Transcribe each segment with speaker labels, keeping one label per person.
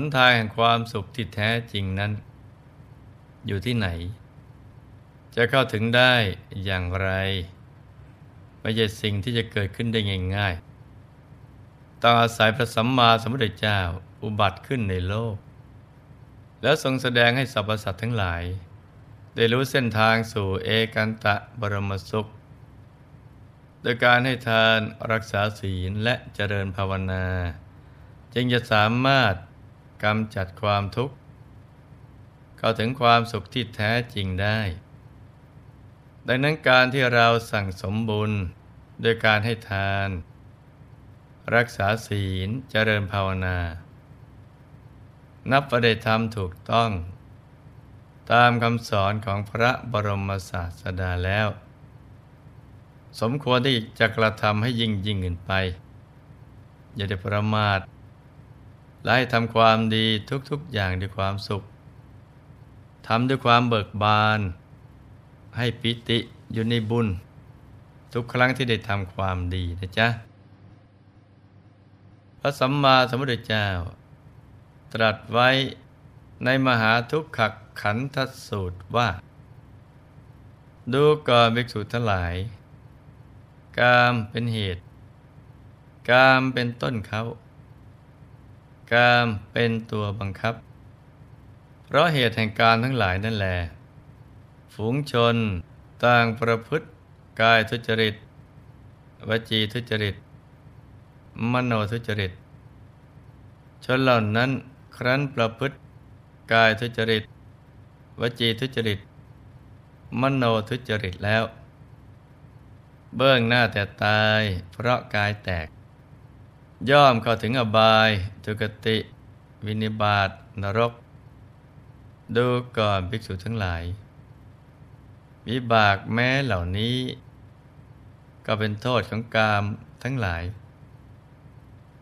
Speaker 1: นทางแห่งความสุขที่แท้จริงนั้น อยู่ที่ไหน จะเข้าถึงได้อย่างไร ไม่ใช่สิ่งที่จะเกิดขึ้นได้ง่ายๆต้องอาศัยพระสัมมาสัมพุทธเจ้าอุบัติขึ้นในโลก แล้วทรงแสดงให้สรรพสัตว์ทั้งหลาย ได้รู้เส้นทางสู่เอกันตะบรมสุข โดยการให้ทานรักษาศีลและเจริญภาวนา จึงจะสามารถ กำจัดความทุกข์ เข้าถึงความสุขที่แท้จริงได้ ดังนั้นการที่เราสั่งสมบุญโดยการให้ทาน รักษาศีลเจริญภาวนา นับประเดธรรมถูกต้อง ตามคำสอนของพระบรมศาสดาแล้ว สมควรที่จะกระทำให้ยิ่งยิ่งขึ้นไป อย่าได้ประมาท และให้ทำความดีทุกๆอย่างด้วยความสุขทำด้วยความเบิกบาน ให้ปิติอยู่ในบุญ ทุกครั้งที่ได้ทำความดีนะจ๊ะ พระสัมมาสัมพุทธเจ้า ตรัสไว้ในมหาทุกขขันธสูตรว่า ดูก่อนภิกษุทั้งหลาย กามเป็นเหตุ กามเป็นต้นเขา กามเป็นตัวบังคับ เพราะเหตุแห่งการทั้งหลายนั่นแหละฝูงชนต่างประพฤติกายทุจริต วจีทุจริต มโนทุจริต ชนเหล่านั้นครั้นประพฤติกายทุจริต วจีทุจริต มโนทุจริตแล้ว เบื้องหน้าแต่ตายเพราะกายแตก ย่อมเข้าถึงอบายทุกติ วินิบาตนรก ดูก่อนภิกษุทั้งหลาย วิบากแม้เหล่านี้ ก็เป็นโทษของกามทั้งหลาย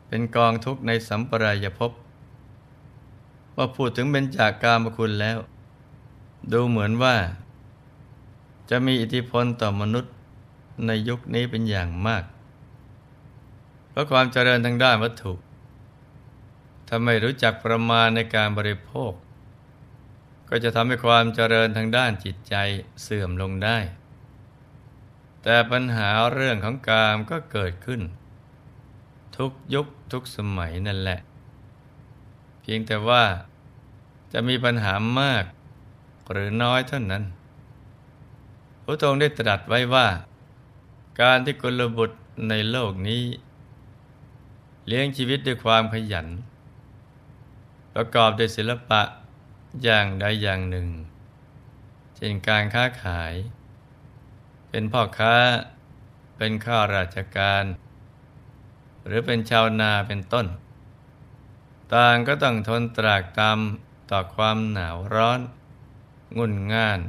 Speaker 1: เป็นกองทุกข์ในสัมปรายภพว่าพูดถึงเป็นจากกามคุณแล้ว ดูเหมือนว่า จะมีอิทธิพลต่อมนุษย์ในยุคนี้เป็นอย่างมาก เพราะความเจริญทางด้านวัตถุถ้าไม่รู้จักประมาณในการบริโภค ก็จะทำให้ความเจริญทางด้านจิตใจเสื่อมลงได้ แต่ปัญหาเรื่องของกามก็เกิดขึ้น ทุกยุคทุกสมัยนั่นแหละ เพียงแต่ว่าจะมีปัญหามากหรือน้อยเท่านั้นพระองค์ได้ตรัสไว้ว่า การที่กุลบุตรในโลกนี้ เลี้ยงชีวิตด้วยความขยัน ประกอบด้วยศิลปะอย่างใดอย่างหนึ่ง เช่นการค้าขาย เป็นพ่อค้า เป็นข้าราชการ หรือเป็นชาวนาเป็นต้น ต่างก็ต้องทนตรากตามต่อความหนาวร้อน งุ่นง่าน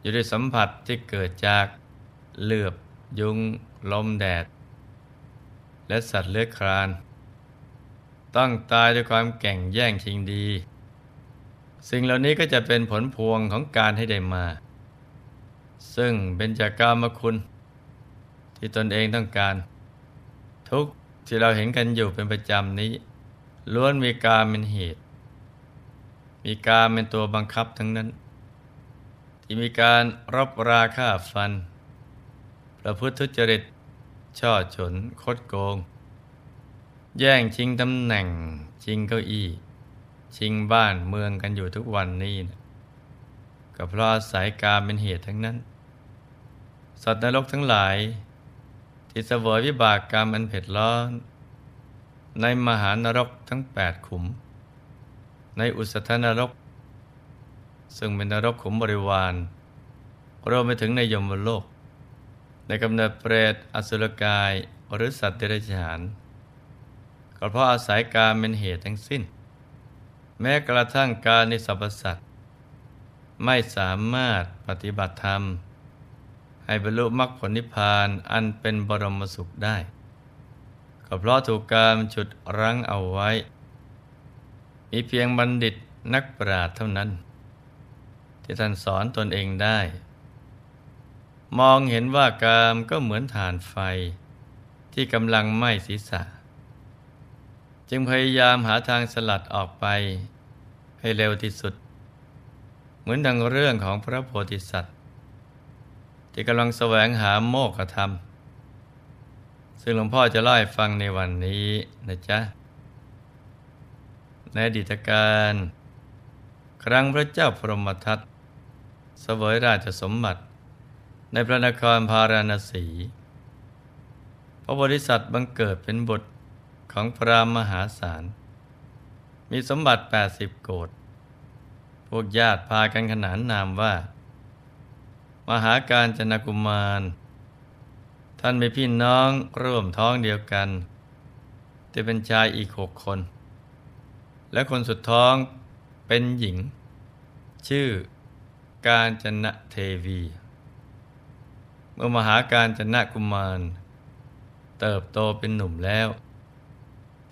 Speaker 1: อยู่ด้วยสัมผัสที่เกิดจากเลือบยุงลมแดด และสัตว์เลื้อยคลาน ต้องตายด้วยความแก่งแย่งชิงดี สิ่งเหล่านี้ก็จะเป็นผลพวงของการให้ได้มา ซึ่งเป็นจากกรรมคุณ ที่ตนเองต้องการ ทุกที่เราเห็นกันอยู่เป็นประจำนี้ ล้วนมีการเป็นเหตุ มีการเป็นตัวบังคับทั้งนั้น ที่มีการรบราฆ่าฟัน ประพฤติทุจริต ช่อฉนคดโกง แย่งชิงตำแหน่ง ชิงเก้าอี้ ชิงบ้านเมืองกันอยู่ทุกวันนี้นะก็เพราะอายการเป็นเหตุทั้งนั้น สัตว์นรกทั้งหลาย ที่เสวยวิบากกรรมอันเผ็ดร้อน ในมหานรกทั้งแปดขุม ในอุสธนรก ซึ่งเป็นนรกขุมบริวารรวมไปถึงในยมโลก ในกำเนิดเปรตอสุรกายหรือสัตว์เดรัจฉานก็เพราะอาศัยการเป็นเหตุทั้งสิ้น แม้กระทั่งการในสรรพสัตว์ไม่สามารถปฏิบัติธรรม ให้บรรลุมรรคผลนิพพานอันเป็นบรมสุขได้ ก็เพราะถูกการฉุดรั้งเอาไว้ มีเพียงบัณฑิตนักปราชญ์เท่านั้น ที่ท่านสอนตนเองได้ มองเห็นว่ากามก็เหมือนฐานไฟ ที่กำลังไหม้ศีรษะ จึงพยายามหาทางสลัดออกไป ให้เร็วที่สุด เหมือนดังเรื่องของพระโพธิสัตว์ ที่กำลังแสวงหาโมกขธรรม ซึ่งหลวงพ่อจะเล่าให้ฟังในวันนี้นะจ๊ะ ในอดีตการ ครั้งพระเจ้าพรหมทัตเสวยราชสมบัติ ในพระนครพาราณสี พระบริษัทบังเกิดเป็นบุตรของพระมหาศาล มีสมบัติ 80 โกดพวกญาติพากันขนานนามว่า มหาการจนกุมาร ท่านมีพี่น้องร่วมท้องเดียวกัน จะเป็นชายอีกหกคน และคนสุดท้องเป็นหญิง ชื่อการจนะเทวี มื่อมหาการจนะกุมาร เติบโตเป็นหนุ่มแล้ว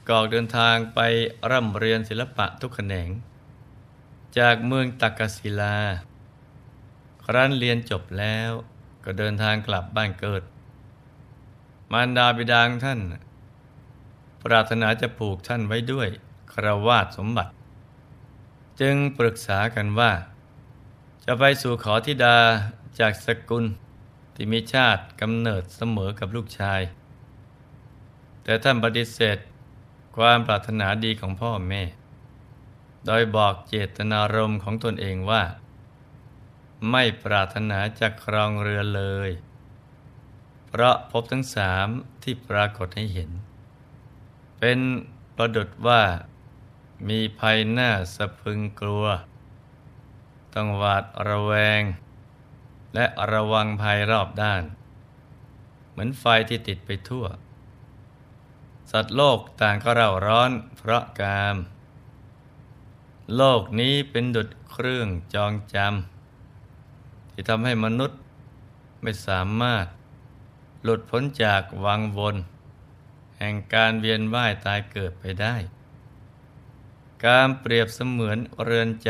Speaker 1: กอกเดินทางไปร่ำเรียนศิลปะทุกแขนง จากเมืองตักกศิลา ครั้นเรียนจบแล้วก็เดินทางกลับบ้านเกิด มารดาบิดาท่าน ปรารถนาจะผูกท่านไว้ด้วยคราวาสสมบัติ จึงปรึกษากันว่า จะไปสู่ขอธิดาจากสกุล ที่มีชาติกำเนิดเสมอกับลูกชาย แต่ท่านปฏิเสธความปรารถนาดีของพ่อแม่ โดยบอกเจตนารมณ์ของตนเองว่า ไม่ปรารถนาจะครองเรือเลย เพราะพบทั้งสามที่ปรากฏให้เห็น เป็นประดุดว่ามีภัยหน้าสะพึงกลัว ต้องหวาดระแวง และระวังภัยรอบด้าน เหมือนไฟที่ติดไปทั่ว สัตว์โลกต่างก็เร่าร้อนเพราะกาม โลกนี้เป็นดุจเครื่องจองจำที่ทำให้มนุษย์ไม่สามารถหลุดพ้นจากวังวน แห่งการเวียนว่ายตายเกิดไปได้ การเปรียบเสมือนเรือนจ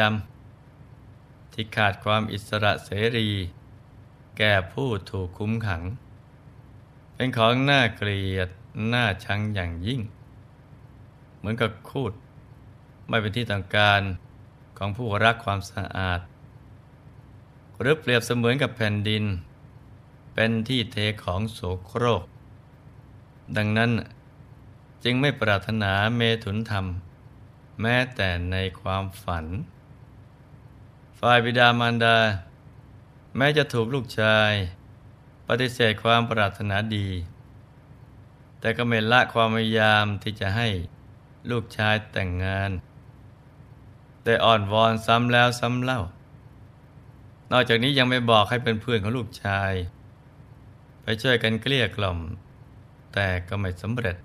Speaker 1: ำที่ขาดความอิสระเสรี แก่ผู้ถูกคุ้มขัง เป็นของน่าเกลียดน่าชังอย่างยิ่ง เหมือนกับคูด ไม่เป็นที่ต้องการของผู้รักความสะอาด หรือเปรียบเสมือนกับแผ่นดิน เป็นที่เทของโสโครก ดังนั้นจึงไม่ปรารถนาเมถุนธรรม แม้แต่ในความฝัน ฝ่ายบิดามารดา แม้จะถูกลูกชาย ปฏิเสธความปรารถนาดี แต่ก็ไม่ละความพยายามที่จะให้ลูกชายแต่งงานแต่อ่อนวอนซ้ำแล้วซ้ำเล่า นอกจากนี้ยังไม่บอกให้เป็นเพื่อนของลูกชาย ไปช่วยกันเกลี้ยกล่อม แต่ก็ไม่สำเร็จ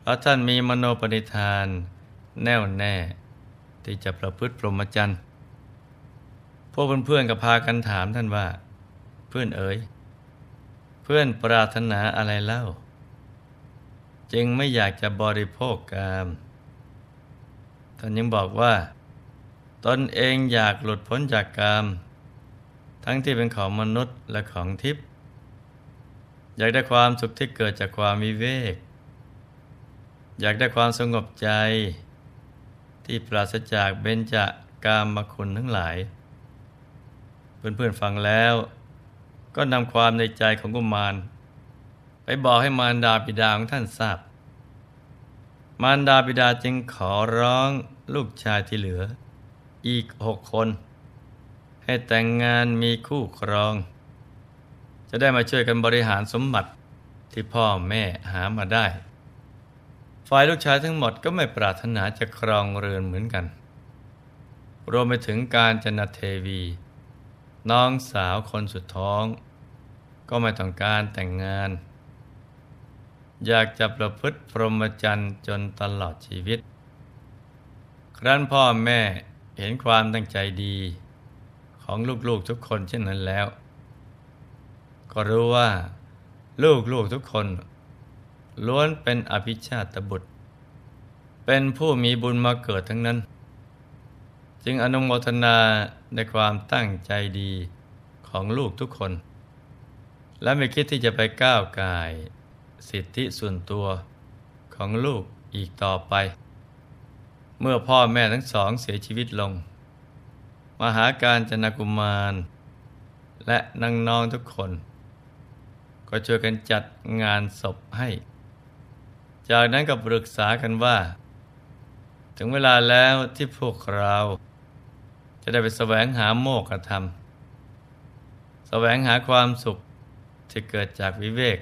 Speaker 1: เพราะท่านมีมโนปณิธาน แน่วแน่ที่จะประพฤติพรหมจรรย์ พวกเพื่อนๆก็พากันถามท่านว่า เพื่อนเอ๋ยเพื่อนปรารถนาอะไรเล่า จึงไม่อยากจะบริโภคกามท่านยังบอกว่า ตนเองอยากหลุดพ้นจากกาม ทั้งที่เป็นของมนุษย์และของทิพย์อยากได้ความสุขที่เกิดจากความวิเวก อยากได้ความสงบใจ ที่ปราศจากเบญจากามมคุณทั้งหลาย เพื่อนๆฟังแล้ว ก็นำความในใจของกุมาร ไปบอกให้มารดาบิดาของท่านทราบ มารดาบิดาจึงขอร้องลูกชายที่เหลือ อีกหกคน ให้แต่งงานมีคู่ครอง จะได้มาช่วยกันบริหารสมบัติที่พ่อแม่หามาได้ ฝ่ายลูกชายทั้งหมดก็ไม่ปรารถนาจะครองเรือนเหมือนกัน รวมไปถึงการจนเทวี น้องสาวคนสุดท้อง ก็ไม่ต้องการแต่งงาน อยากจะประพฤติพรหมจรรย์จนตลอดชีวิต ครั้นพ่อแม่เห็นความตั้งใจดี ของลูกๆทุกคนเช่นนั้นแล้ว ก็รู้ว่า ลูกๆทุกคน ล้วนเป็นอภิชาตบุตร เป็นผู้มีบุญมาเกิดทั้งนั้น จึงอนุโมทนาในความตั้งใจดีของลูกทุกคน และไม่คิดที่จะไปก้าวกาย สิทธิส่วนตัวของลูกอีกต่อไป เมื่อพ่อแม่ทั้งสองเสียชีวิตลง มหาการจนากุมาร และนางน้องทุกคน ก็ช่วยกันจัดงานศพให้ จากนั้นก็ปรึกษากันว่า ถึงเวลาแล้วที่พวกเรา จะได้ไปแสวงหาโมกขธรรม แสวงหาความสุขที่เกิดจากวิเวก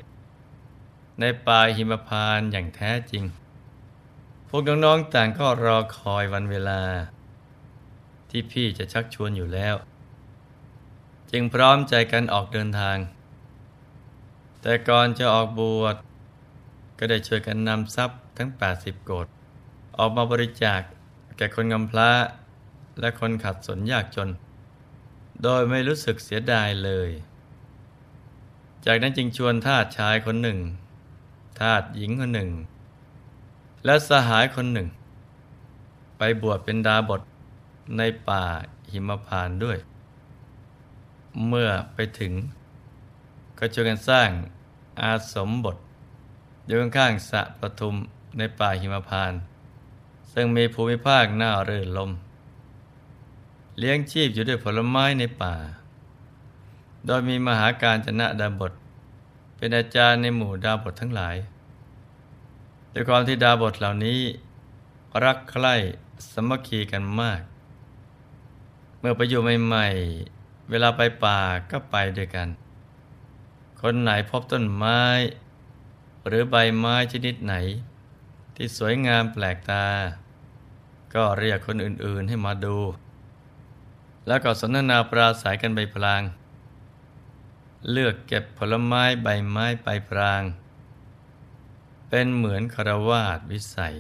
Speaker 1: ในป่าหิมพานอย่างแท้จริง พวกน้องๆต่างก็รอคอยวันเวลา ที่พี่จะชักชวนอยู่แล้ว จึงพร้อมใจกันออกเดินทาง แต่ก่อนจะออกบวชก็ได้ช่วยกันนำทรัพย์ทั้ง 80 โกดออกมาบริจาคแก่คนกำพร้า และคนขัดสนยากจน โดยไม่รู้สึกเสียดายเลย จากนั้นจึงชวนทาสชายคนหนึ่ง ทาสหญิงคนหนึ่ง และสหายคนหนึ่ง ไปบวชเป็นดาบทในป่าหิมพานด้วย เมื่อไปถึง ก็ช่วยกันสร้างอาสมบทอยู่ข้างๆสะประทุมในป่าหิมพาน ซึ่งมีภูมิภาคหน้าเรื่นลม เลี้ยงชีพอยู่ด้วยผลไม้ในป่า โดยมีมหาการจนะดาบท เป็นอาจารย์ในหมู่ดาบททั้งหลายด้วยความที่ดาบทเหล่านี้ รักใคร่สมัคคีกันมาก เมื่อไปอยู่ใหม่ๆ เวลาไปป่าก็ไปด้วยกัน คนไหนพบต้นไม้ หรือใบไม้ชนิดไหน ที่สวยงามแปลกตา ก็เรียกคนอื่นๆให้มาดู แล้วก็สนทนาปราศัยกันใบพลาง เลือกเก็บผลไม้ใบไม้ไปพราง เป็นเหมือนคารวาสวิสัย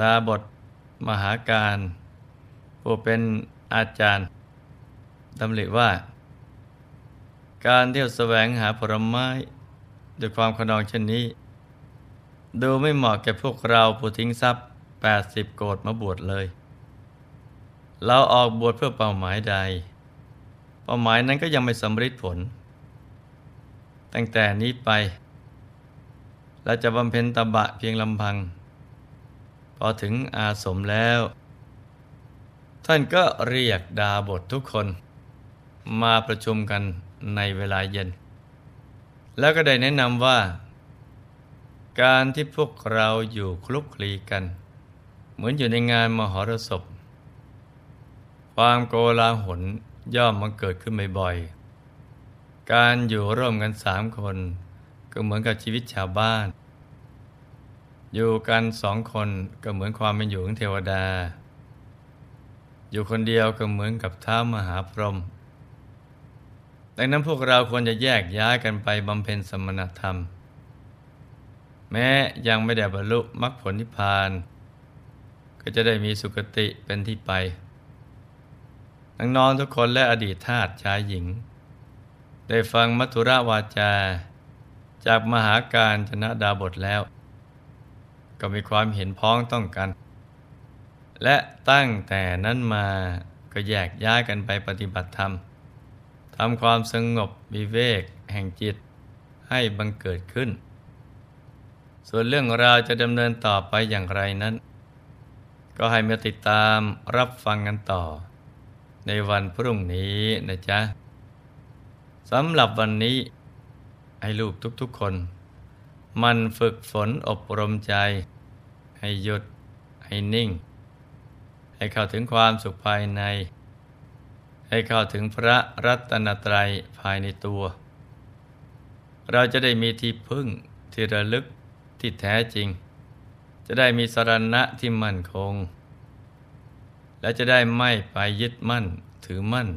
Speaker 1: ดาบทมหาการผู้เป็นอาจารย์ดำริว่า การเที่ยวแสวงหาผลไม้ด้วยความขนองเช่นนี้ ดูไม่เหมาะแก่พวกเราผู้ทิ้งทรัพย์ 80 โกดมาบวชเลย เราออกบวชเพื่อเป้าหมายใด เป้าหมายนั้นก็ยังไม่สำเร็จผล ตั้งแต่นี้ไป เราจะบำเพ็ญตบะเพียงลำพัง พอถึงอาสมแล้ว ท่านก็เรียกดาบททุกคน มาประชุมกันในเวลาเย็น แล้วก็ได้แนะนำว่า การที่พวกเราอยู่คลุกคลีกัน เหมือนอยู่ในงานมหรสพ ความโกลาหลย่อมมันเกิดขึ้นบ่อยๆ การอยู่ร่วมกันสามคน ก็เหมือนกับชีวิตชาวบ้าน อยู่กันสองคนก็เหมือนความเป็นอยู่ของเทวดา อยู่คนเดียวก็เหมือนกับท้ามหาพรหมดังนั้นพวกเราควรจะแยกย้ายกันไปบำเพ็ญสมณธรรม แม้ยังไม่ได้บรรลุมรรคผลนิพพาน ก็จะได้มีสุคติเป็นที่ไป น้องๆทุกคนและอดีตทาสชายหญิง ได้ฟังมัทุรวาจา จากมหาการชนะดาบทแล้ว ก็มีความเห็นพ้องต้องกัน และตั้งแต่นั้นมาก็แยกย้ายกันไปปฏิบัติธรรมทำความสงบวิเวกแห่งจิตให้บังเกิดขึ้น ส่วนเรื่องราวจะดำเนินต่อไปอย่างไรนั้น ก็ให้มาติดตามรับฟังกันต่อ ในวันพรุ่งนี้นะจ๊ะสำหรับวันนี้ให้ลูกทุกๆคน มันฝึกฝนอบรมใจ ให้หยุด ให้นิ่ง ให้เข้าถึงความสุขภายใน ให้เข้าถึงพระรัตนตรัยภายในตัว เราจะได้มีที่พึ่งที่ระลึกที่แท้จริง จะได้มีสรณะที่มั่นคง และจะได้ไม่ไปยึดมั่นถือมั่น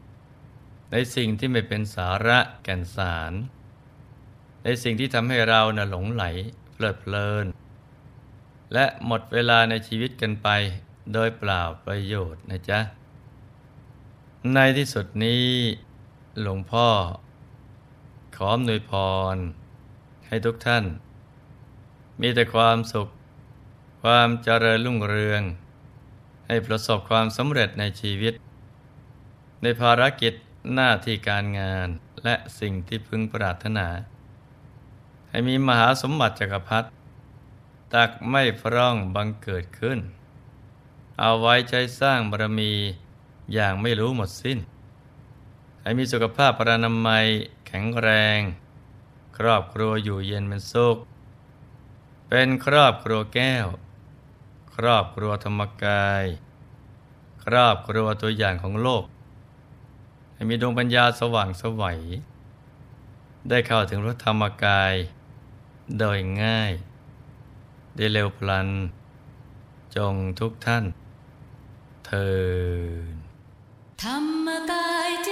Speaker 1: ในสิ่งที่ไม่เป็นสาระแก่นสาร ในสิ่งที่ทำให้เรานะ่ะหลงไหลเพลิดเพลิน และหมดเวลาในชีวิตกันไปโดยเปล่าประโยชน์นะจ๊ะ ในที่สุดนี้หลวงพ่อ ขออำนวยพร ให้ทุกท่าน มีแต่ความสุข ความเจริญรุ่งเรือง ให้ประสบความสำเร็จในชีวิต ในภารกิจหน้าที่การงานและสิ่งที่พึงปรารถนา ให้มีมหาสมบัติจักรพรรดิตักไม่พร่องบังเกิดขึ้น เอาไว้ใช้สร้างบารมีอย่างไม่รู้หมดสิ้น ให้มีสุขภาพปรานามัยแข็งแรง ครอบครัวอยู่เย็นเป็นสุขเป็นครอบครัวแก้ว ครอบครัวธรรมกาย ครอบครัวตัวอย่างของโลก ให้มีดวงปัญญาสว่างสวัย ได้เข้าถึงพระธรรมกาย โดยง่าย ได้เร็วพลัน จงทุกท่านเทิน
Speaker 2: ธรรมกายเจ